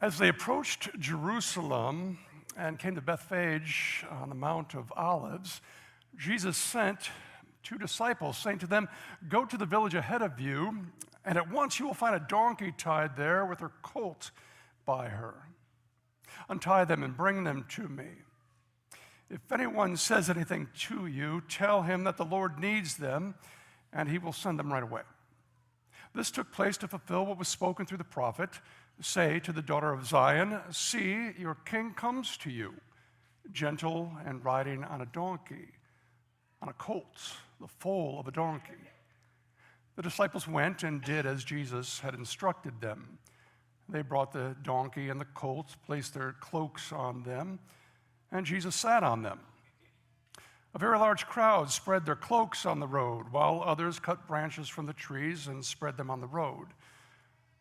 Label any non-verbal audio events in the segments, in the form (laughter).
As they approached Jerusalem and came to Bethphage on the Mount of Olives, Jesus sent two disciples, saying to them, Go to the village ahead of you, and at once you will find a donkey tied there with her colt by her. Untie them and bring them to me. If anyone says anything to you, tell him that the Lord needs them, and he will send them right away. This took place to fulfill what was spoken through the prophet Say to the daughter of Zion, See, your king comes to you, gentle and riding on a donkey, on a colt, the foal of a donkey. The disciples went and did as Jesus had instructed them. They brought the donkey and the colt, placed their cloaks on them, and Jesus sat on them. A very large crowd spread their cloaks on the road, while others cut branches from the trees and spread them on the road.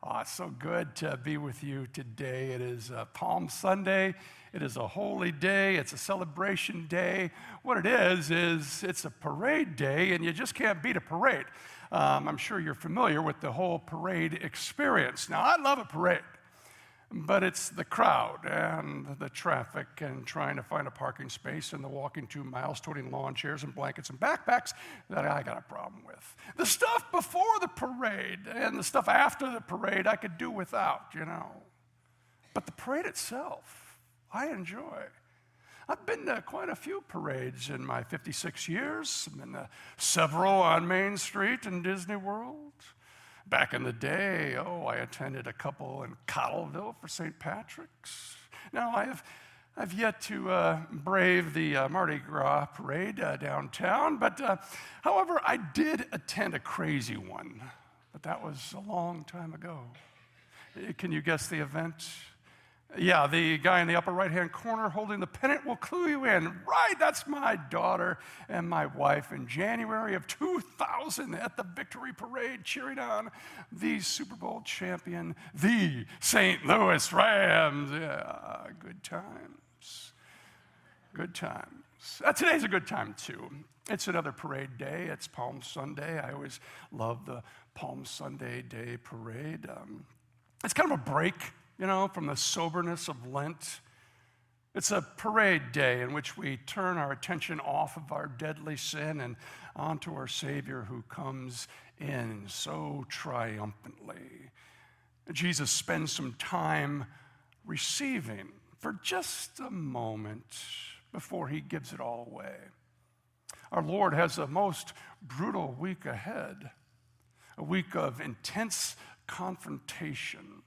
Oh, it's so good to be with you today. It is uh, Palm Sunday. It is a holy day. It's a celebration day. What it is, is it's a parade day, and you just can't beat a parade. Um, I'm sure you're familiar with the whole parade experience. Now, I love a parade but it's the crowd and the traffic and trying to find a parking space and the walking two miles, toting lawn chairs and blankets and backpacks that I got a problem with. The stuff before the parade and the stuff after the parade I could do without, you know. But the parade itself, I enjoy. I've been to quite a few parades in my 56 years. I've been to several on Main Street in Disney World. Back in the day, oh, I attended a couple in Cottleville for St. Patrick's. Now, I have, I've yet to uh, brave the uh, Mardi Gras parade uh, downtown, but uh, however, I did attend a crazy one, but that was a long time ago. Can you guess the event? Yeah, the guy in the upper right hand corner holding the pennant will clue you in. Right, that's my daughter and my wife in January of 2000 at the victory parade cheering on the Super Bowl champion, the St. Louis Rams. Yeah, good times. Good times. Uh, today's a good time too. It's another parade day. It's Palm Sunday. I always love the Palm Sunday Day parade. Um, it's kind of a break you know, from the soberness of Lent. It's a parade day in which we turn our attention off of our deadly sin and onto our Savior who comes in so triumphantly. Jesus spends some time receiving for just a moment before he gives it all away. Our Lord has a most brutal week ahead, a week of intense confrontation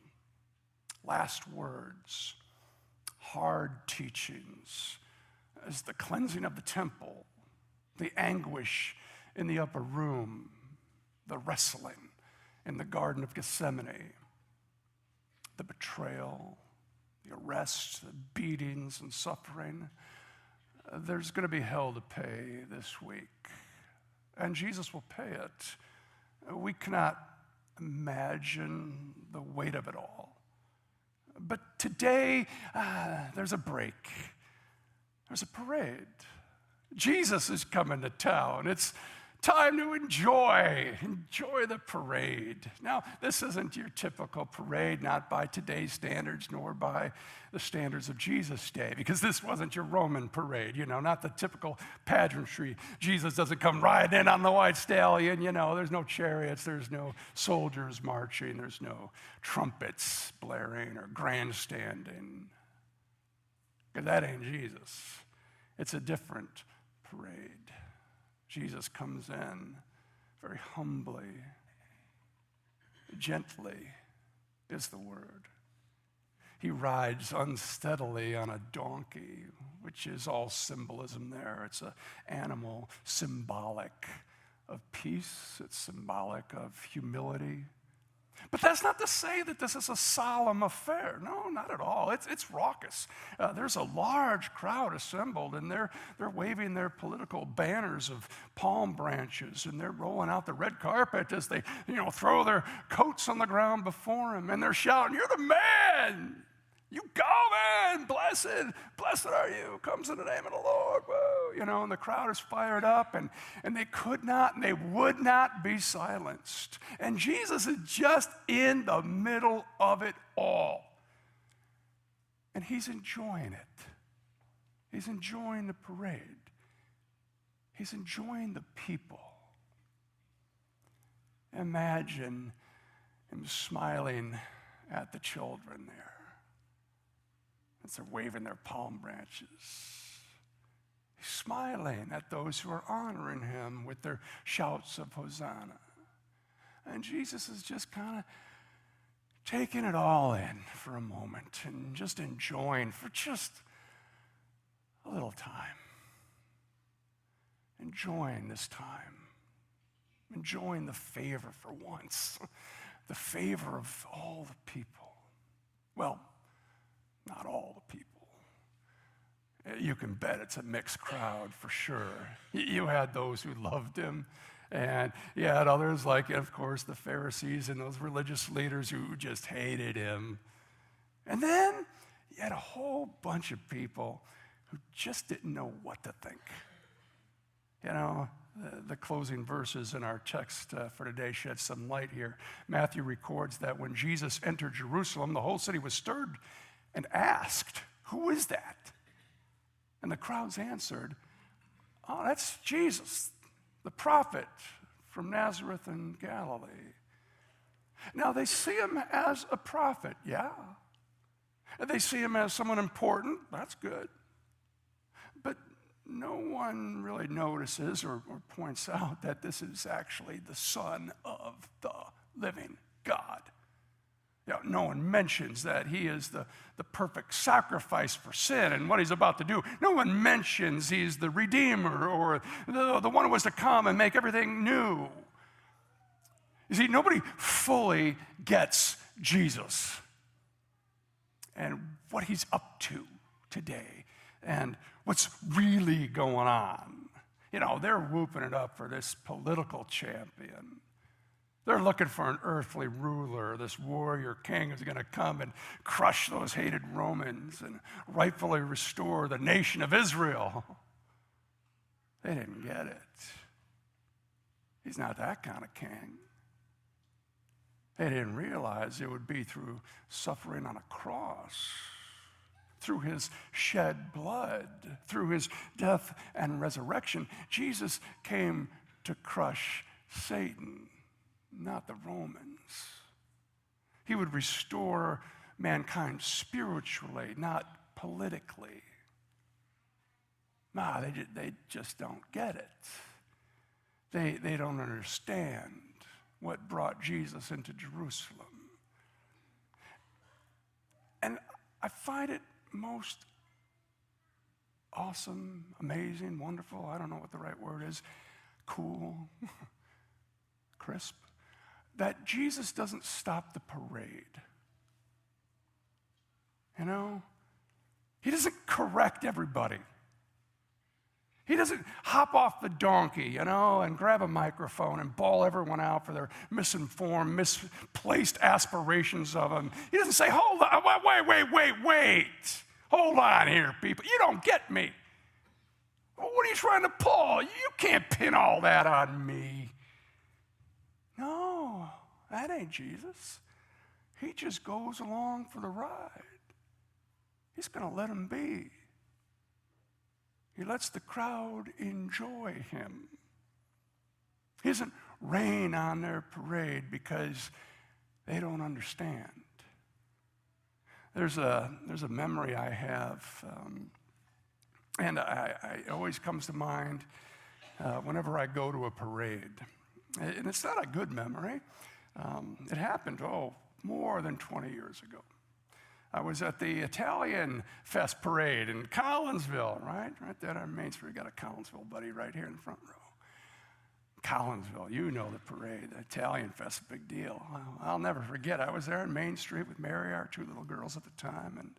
last words, hard teachings, as the cleansing of the temple, the anguish in the upper room, the wrestling in the Garden of Gethsemane, the betrayal, the arrest, the beatings and suffering. There's going to be hell to pay this week, and Jesus will pay it. We cannot imagine the weight of it all. But today, uh, there's a break, there's a parade. Jesus is coming to town. It's time to enjoy, enjoy the parade. Now, this isn't your typical parade, not by today's standards, nor by the standards of Jesus' day, because this wasn't your Roman parade, you know, not the typical pageantry. Jesus doesn't come riding in on the white stallion, you know, there's no chariots, there's no soldiers marching, there's no trumpets blaring or grandstanding. Because that ain't Jesus. It's a different parade. Jesus comes in very humbly, gently is the word. He rides unsteadily on a donkey, which is all symbolism there. It's an animal symbolic of peace, it's symbolic of humility. But that's not to say that this is a solemn affair. No, not at all. It's, it's raucous. Uh, there's a large crowd assembled, and they're, they're waving their political banners of palm branches, and they're rolling out the red carpet as they you know, throw their coats on the ground before him, and they're shouting, You're the man! You go, man, blessed, blessed are you, comes in the name of the Lord. You know, and the crowd is fired up, and, and they could not and they would not be silenced. And Jesus is just in the middle of it all. And he's enjoying it. He's enjoying the parade. He's enjoying the people. Imagine him smiling at the children there as they're waving their palm branches. He's smiling at those who are honoring him with their shouts of Hosanna. And Jesus is just kind of taking it all in for a moment and just enjoying for just a little time. Enjoying this time. Enjoying the favor for once, (laughs) the favor of all the people. Well, not all the people. You can bet it's a mixed crowd for sure. You had those who loved him, and you had others, like, of course, the Pharisees and those religious leaders who just hated him. And then you had a whole bunch of people who just didn't know what to think. You know, the, the closing verses in our text uh, for today shed some light here. Matthew records that when Jesus entered Jerusalem, the whole city was stirred and asked, Who is that? And the crowds answered, Oh, that's Jesus, the prophet from Nazareth in Galilee. Now they see him as a prophet, yeah. They see him as someone important, that's good. But no one really notices or, or points (laughs) out that this is actually the Son of the living God. You know, no one mentions that he is the, the perfect sacrifice for sin and what he's about to do. No one mentions he's the Redeemer or the, the one who was to come and make everything new. You see, nobody fully gets Jesus and what he's up to today and what's really going on. You know, they're whooping it up for this political champion. They're looking for an earthly ruler, this warrior king who's going to come and crush those hated Romans and rightfully restore the nation of Israel. (laughs) They didn't get it. He's not that kind of king. They didn't realize it would be through suffering on a cross, through his shed blood, through his death and resurrection. Jesus came to crush Satan not the Romans. He would restore mankind spiritually, not politically. Nah, they, they just don't get it. They, they don't understand what brought Jesus into Jerusalem. And I find it most awesome, amazing, wonderful, I don't know what the right word is, cool, (laughs) crisp, that Jesus doesn't stop the parade. You know? He doesn't correct everybody. He doesn't hop off the donkey, you know, and grab a microphone and bawl everyone out for their misinformed, misplaced aspirations of him. He doesn't say, hold on, wait, wait, wait, wait. Hold on here, people. You don't get me. What are you trying to pull? You can't pin all that on me. That ain't Jesus. He just goes along for the ride. He's going to let him be. He lets the crowd enjoy him. He doesn't rain on their parade because they don't understand. There's a, there's a memory I have, um, and I, I, it always comes to mind uh, whenever I go to a parade. And it's not a good memory. Um, it happened, oh, more than 20 years ago. I was at the Italian Fest parade in Collinsville, right? Right there on Main Street. We got a Collinsville buddy right here in the front row. Collinsville, you know the parade, the Italian Fest, big deal. I'll never forget. I was there on Main Street with Mary, our two little girls at the time, and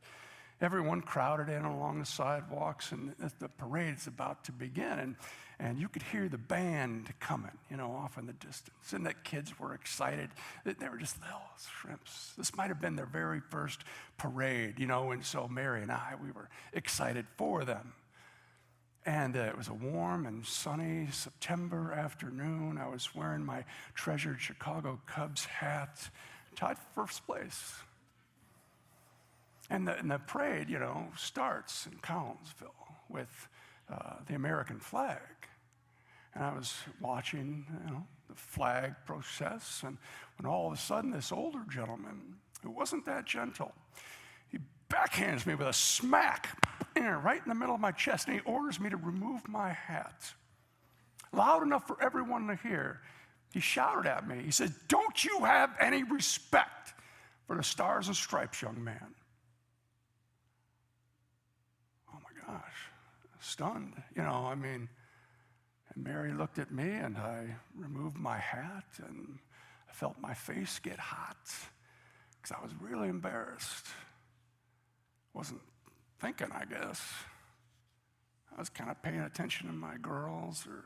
everyone crowded in along the sidewalks, and the parade's about to begin. And, and you could hear the band coming, you know, off in the distance. And the kids were excited. They were just little shrimps. This might have been their very first parade, you know, and so Mary and I, we were excited for them. And uh, it was a warm and sunny September afternoon. I was wearing my treasured Chicago Cubs hat, tied first place. And the, and the parade, you know, starts in Collinsville with uh, the American flag. And I was watching, you know, the flag process, and when all of a sudden this older gentleman, who wasn't that gentle, he backhands me with a smack right in the middle of my chest, and he orders me to remove my hat. Loud enough for everyone to hear. He shouted at me. He said, Don't you have any respect for the stars and stripes, young man? Oh my gosh, stunned. You know, I mean, and Mary looked at me, and I removed my hat, and I felt my face get hot because I was really embarrassed. Wasn't thinking, I guess. I was kind of paying attention to my girls, or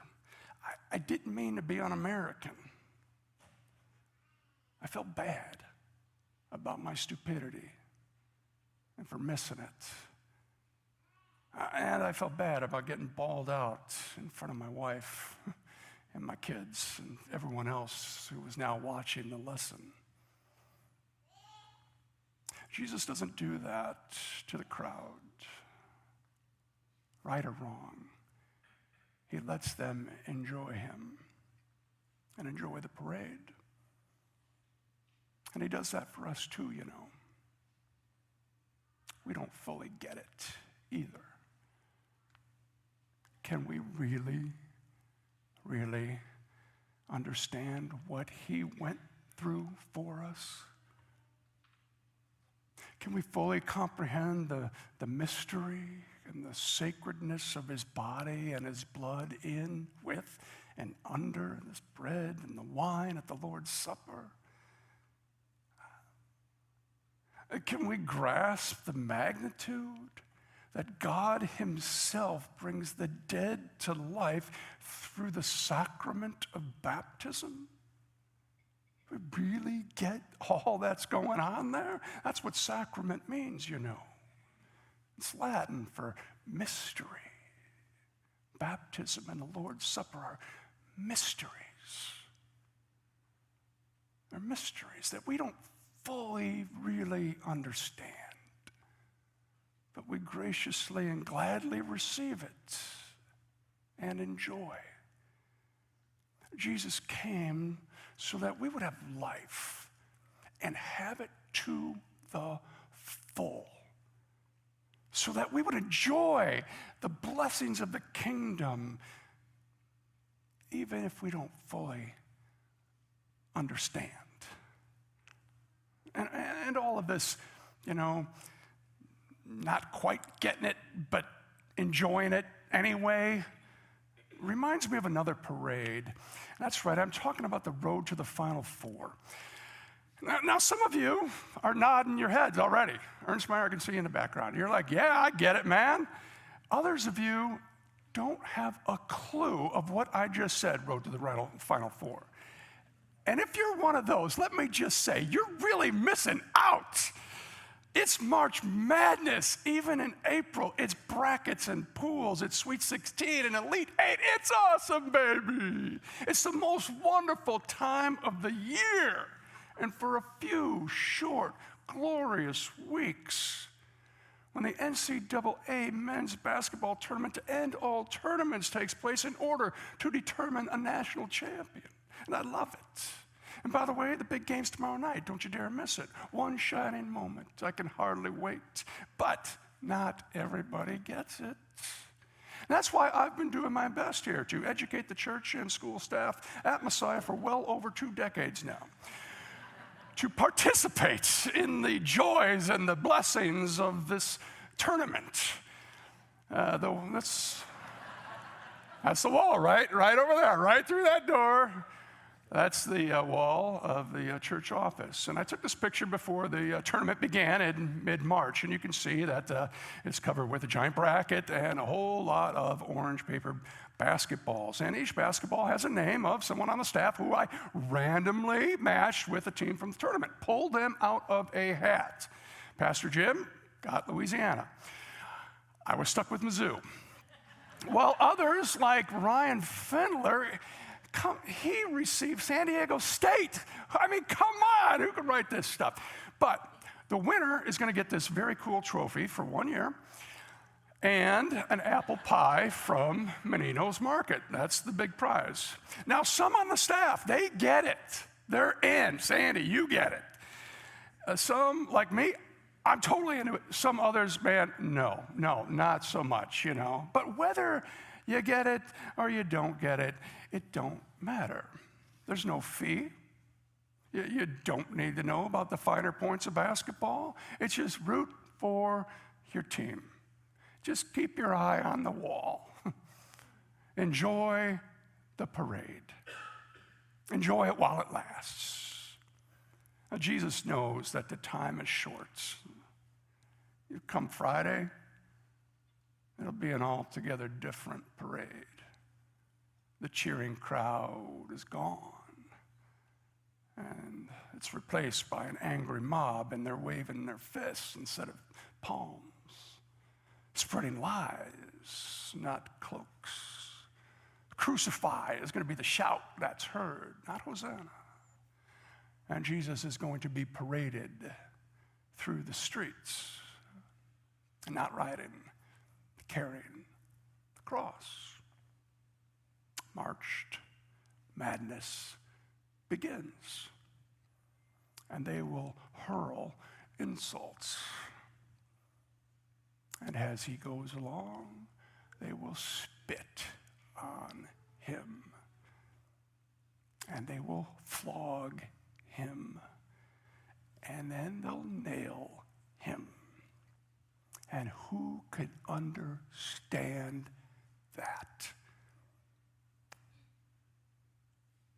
I, I didn't mean to be un American. I felt bad about my stupidity and for missing it. And I felt bad about getting bawled out in front of my wife (laughs) and my kids and everyone else who was now watching the lesson. Jesus doesn't do that to the crowd, right or wrong. He lets them enjoy him and enjoy the parade. And he does that for us too, you know. We don't fully get it either. Can we really, really understand what he went through for us? Can we fully comprehend the, the mystery and the sacredness of his body and his blood in, with, and under this bread and the wine at the Lord's Supper? Can we grasp the magnitude that God Himself brings the dead to life through the sacrament of baptism? We really get all that's going on there? That's what sacrament means, you know. It's Latin for mystery. Baptism and the Lord's Supper are mysteries. They're mysteries that we don't fully really understand but we graciously and gladly receive it and enjoy. Jesus came so that we would have life and have it to the full, so that we would enjoy the blessings of the kingdom, even if we don't fully understand. And, and all of this, you know, not quite getting it, but enjoying it anyway. Reminds me of another parade. That's right, I'm talking about the road to the Final Four. Now, now, some of you are nodding your heads already. Ernst Meyer, can see you in the background. You're like, yeah, I get it, man. Others of you don't have a clue of what I just said, road to the Final Four. And if you're one of those, let me just say, you're really missing out. It's March Madness, even in April. It's brackets and pools. It's Sweet 16 and Elite 8. It's awesome, baby. It's the most wonderful time of the year. And for a few short, glorious weeks, when the NCAA men's basketball tournament to end all tournaments takes place in order to determine a national champion. And I love it. And by the way, the big game's tomorrow night. Don't you dare miss it. One shining moment. I can hardly wait. But not everybody gets it. That's why I've been doing my best here to educate the church and school staff at Messiah for well over two decades now. to participate in the joys and the blessings of this tournament. Uh, though that's That's the wall, right? Right over there, right through that door. That's the uh, wall of the uh, church office. And I took this picture before the uh, tournament began in mid March, and you can see that uh, it's covered with a giant bracket and a whole lot of orange paper basketballs. And each basketball has a name of someone on the staff who I randomly matched with a team from the tournament, pulled them out of a hat. Pastor Jim got Louisiana. I was stuck with Mizzou. While others, like Ryan Findler, come, he received San Diego State. I mean, come on, who could write this stuff? But the winner is going to get this very cool trophy for one year and an apple pie from Menino's Market. That's the big prize. Now, some on the staff, they get it. They're in. Sandy, you get it. Uh, some, like me, I'm totally into it. Some others, man, no, no, not so much, you know. But whether you get it or you don't get it, it don't matter. There's no fee. You, don't need to know about the finer points of basketball. It's just root for your team. Just keep your eye on the wall. (laughs) Enjoy the parade. Enjoy it while it lasts. Now, Jesus knows that the time is short. You come Friday, it'll be an altogether different parade. The cheering crowd is gone. And it's replaced by an angry mob, and they're waving their fists instead of palms, spreading lies, not cloaks. Crucify is going to be the shout that's heard, not Hosanna. And Jesus is going to be paraded through the streets, not riding, carrying the cross marched, madness begins. And they will hurl insults. And as he goes along, they will spit on him. And they will flog him. And then they'll nail him. And who could understand that?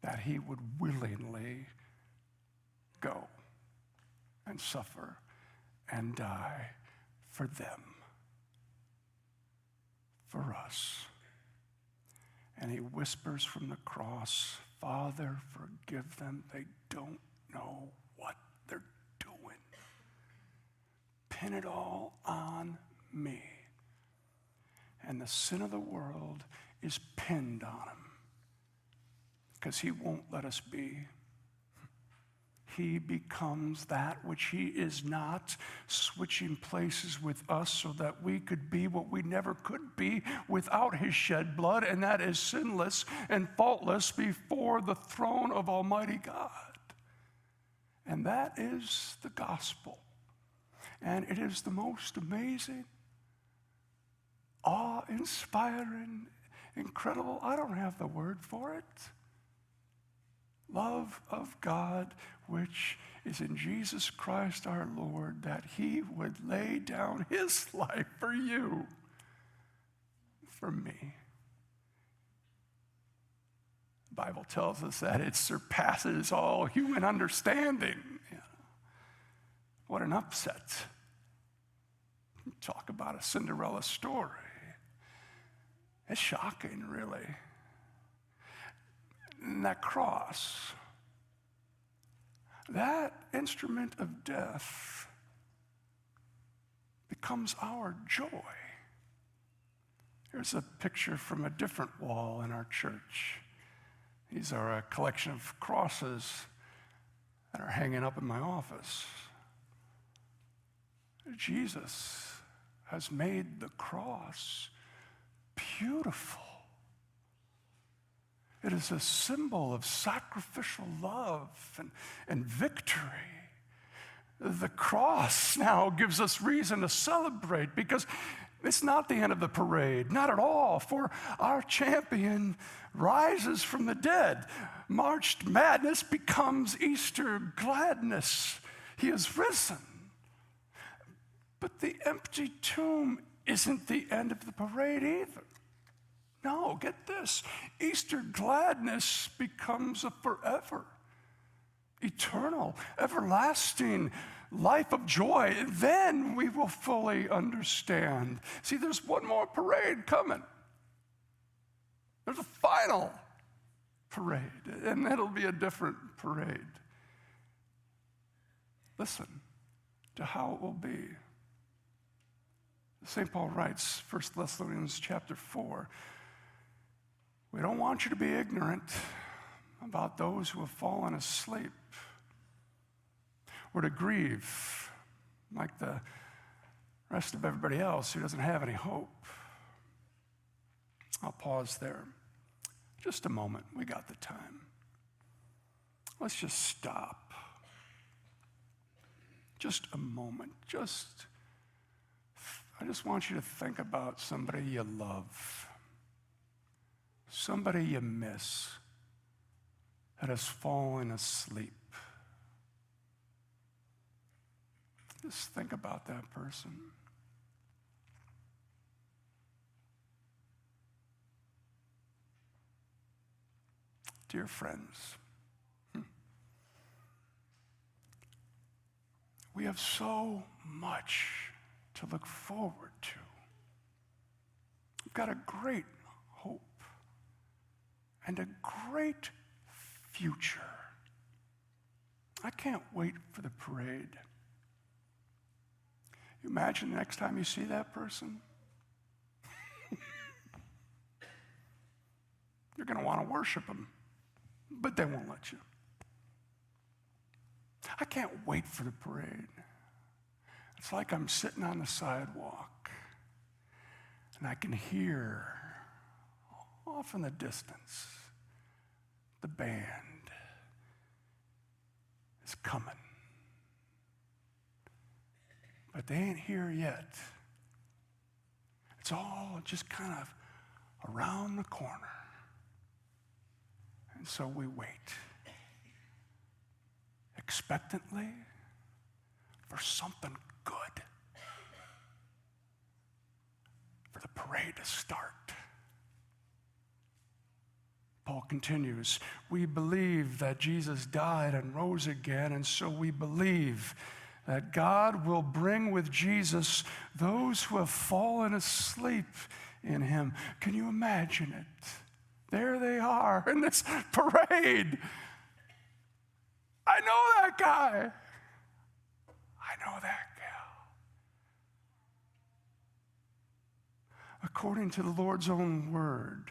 that he would willingly go and suffer and die for them, for us. And he whispers from the cross, Father, forgive them. They don't know what they're doing. Pin it all on me. And the sin of the world is pinned on him because he won't let us be. He becomes that which he is not, switching places with us so that we could be what we never could be without his shed blood, and that is sinless and faultless before the throne of Almighty God. And that is the gospel. And it is the most amazing, awe inspiring, incredible. I don't have the word for it love of God, which is in Jesus Christ our Lord, that he would lay down his (laughs) life for you, for me. The Bible tells us that it surpasses all human understanding. What an upset. Talk about a Cinderella story. It's shocking, really that cross, that instrument of death becomes our joy. Here's a picture from a different wall in our church. These are a collection of crosses that are hanging up in my office. Jesus has made the cross beautiful. It is a symbol of sacrificial love and, and victory. The cross now gives us reason to celebrate because it's not the end of the parade, not at all, for our champion rises from the dead. March Madness becomes Easter gladness. He has risen. But the empty tomb isn't the end of the parade either. No, get this Easter gladness becomes a forever, eternal, everlasting life of joy. And Then we will fully understand. See, there's one more parade coming. There's a final parade, and it'll be a different parade. Listen to how it will be. St. Paul writes, 1 Thessalonians chapter 4, we don't want you to be ignorant about those who have fallen asleep or to grieve like the rest of everybody else who doesn't have any hope. I'll pause there. Just a moment. We got the time. Let's just stop. Just a moment. Just, I just want you to think about somebody you love, somebody you miss that has fallen asleep. Just think about that person. Dear friends, hmm, we have so much to look forward to. We've got a great hope and a great future. I can't wait for the parade. You imagine the next time you see that person? (laughs) You're going to want to worship them but they won't let you. I can't wait for the parade. It's like I'm sitting on the sidewalk and I can hear off in the distance the band is coming. But they ain't here yet. It's all just kind of around the corner. And so we wait expectantly for something good, for the parade to start. Paul continues, we believe that Jesus died and rose again, and so we believe that God will bring with Jesus those who have fallen asleep in him. Can you imagine it? There they are in this (laughs) parade. I know that guy. I know that According to the Lord's own word,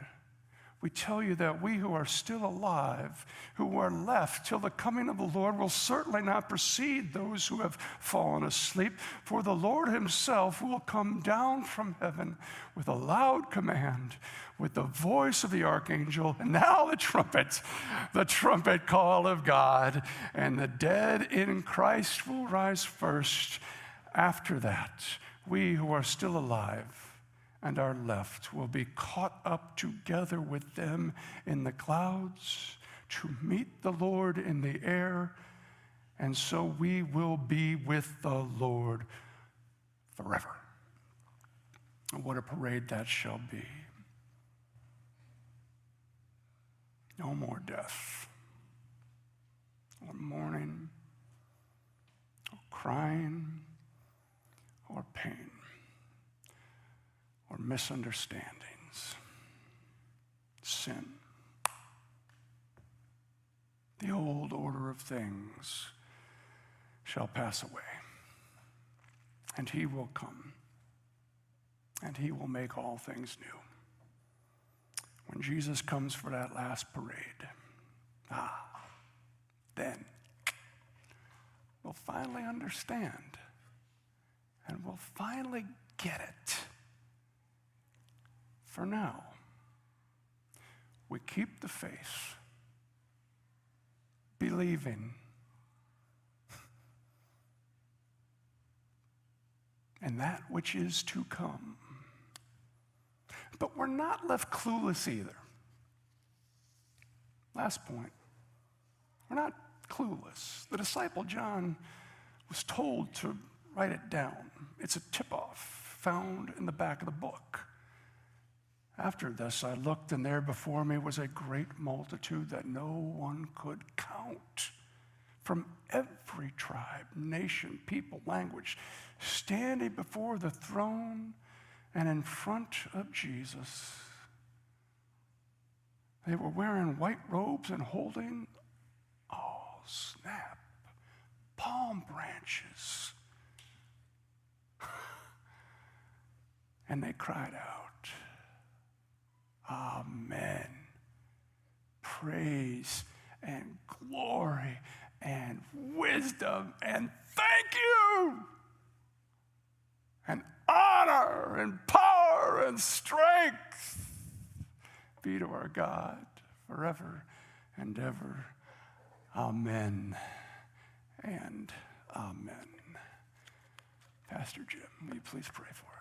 we tell you that we who are still alive, who are left till the coming of the Lord, will certainly not precede those who have fallen asleep. For the Lord himself will come down from heaven with a loud command, with the voice of the archangel, and now the trumpet, the trumpet call of God, and the dead in Christ will rise first. After that, we who are still alive, and our left will be caught up together with them in the clouds to meet the Lord in the air, and so we will be with the Lord forever. And what a parade that shall be. No more death, or mourning, or crying, or pain or misunderstandings, sin. The old order of things shall pass away, and he will come, and he will make all things new. When Jesus comes for that last parade, ah, then we'll finally understand and we'll finally get it for now. We keep the faith, believing, in that which is to come. But we're not left clueless either. Last point. We're not clueless. The disciple John was told to write it down. It's a tip off found in the back of the book. After this, I looked, and there before me was a great multitude that no one could count from every tribe, nation, people, language, standing before the throne and in front of Jesus. They were wearing white robes and holding, oh, snap, palm branches. (laughs) and they cried out, Amen. Praise and glory and wisdom and thank you and honor and power and strength be to our God forever and ever. Amen and amen. Pastor Jim, will you please pray for us?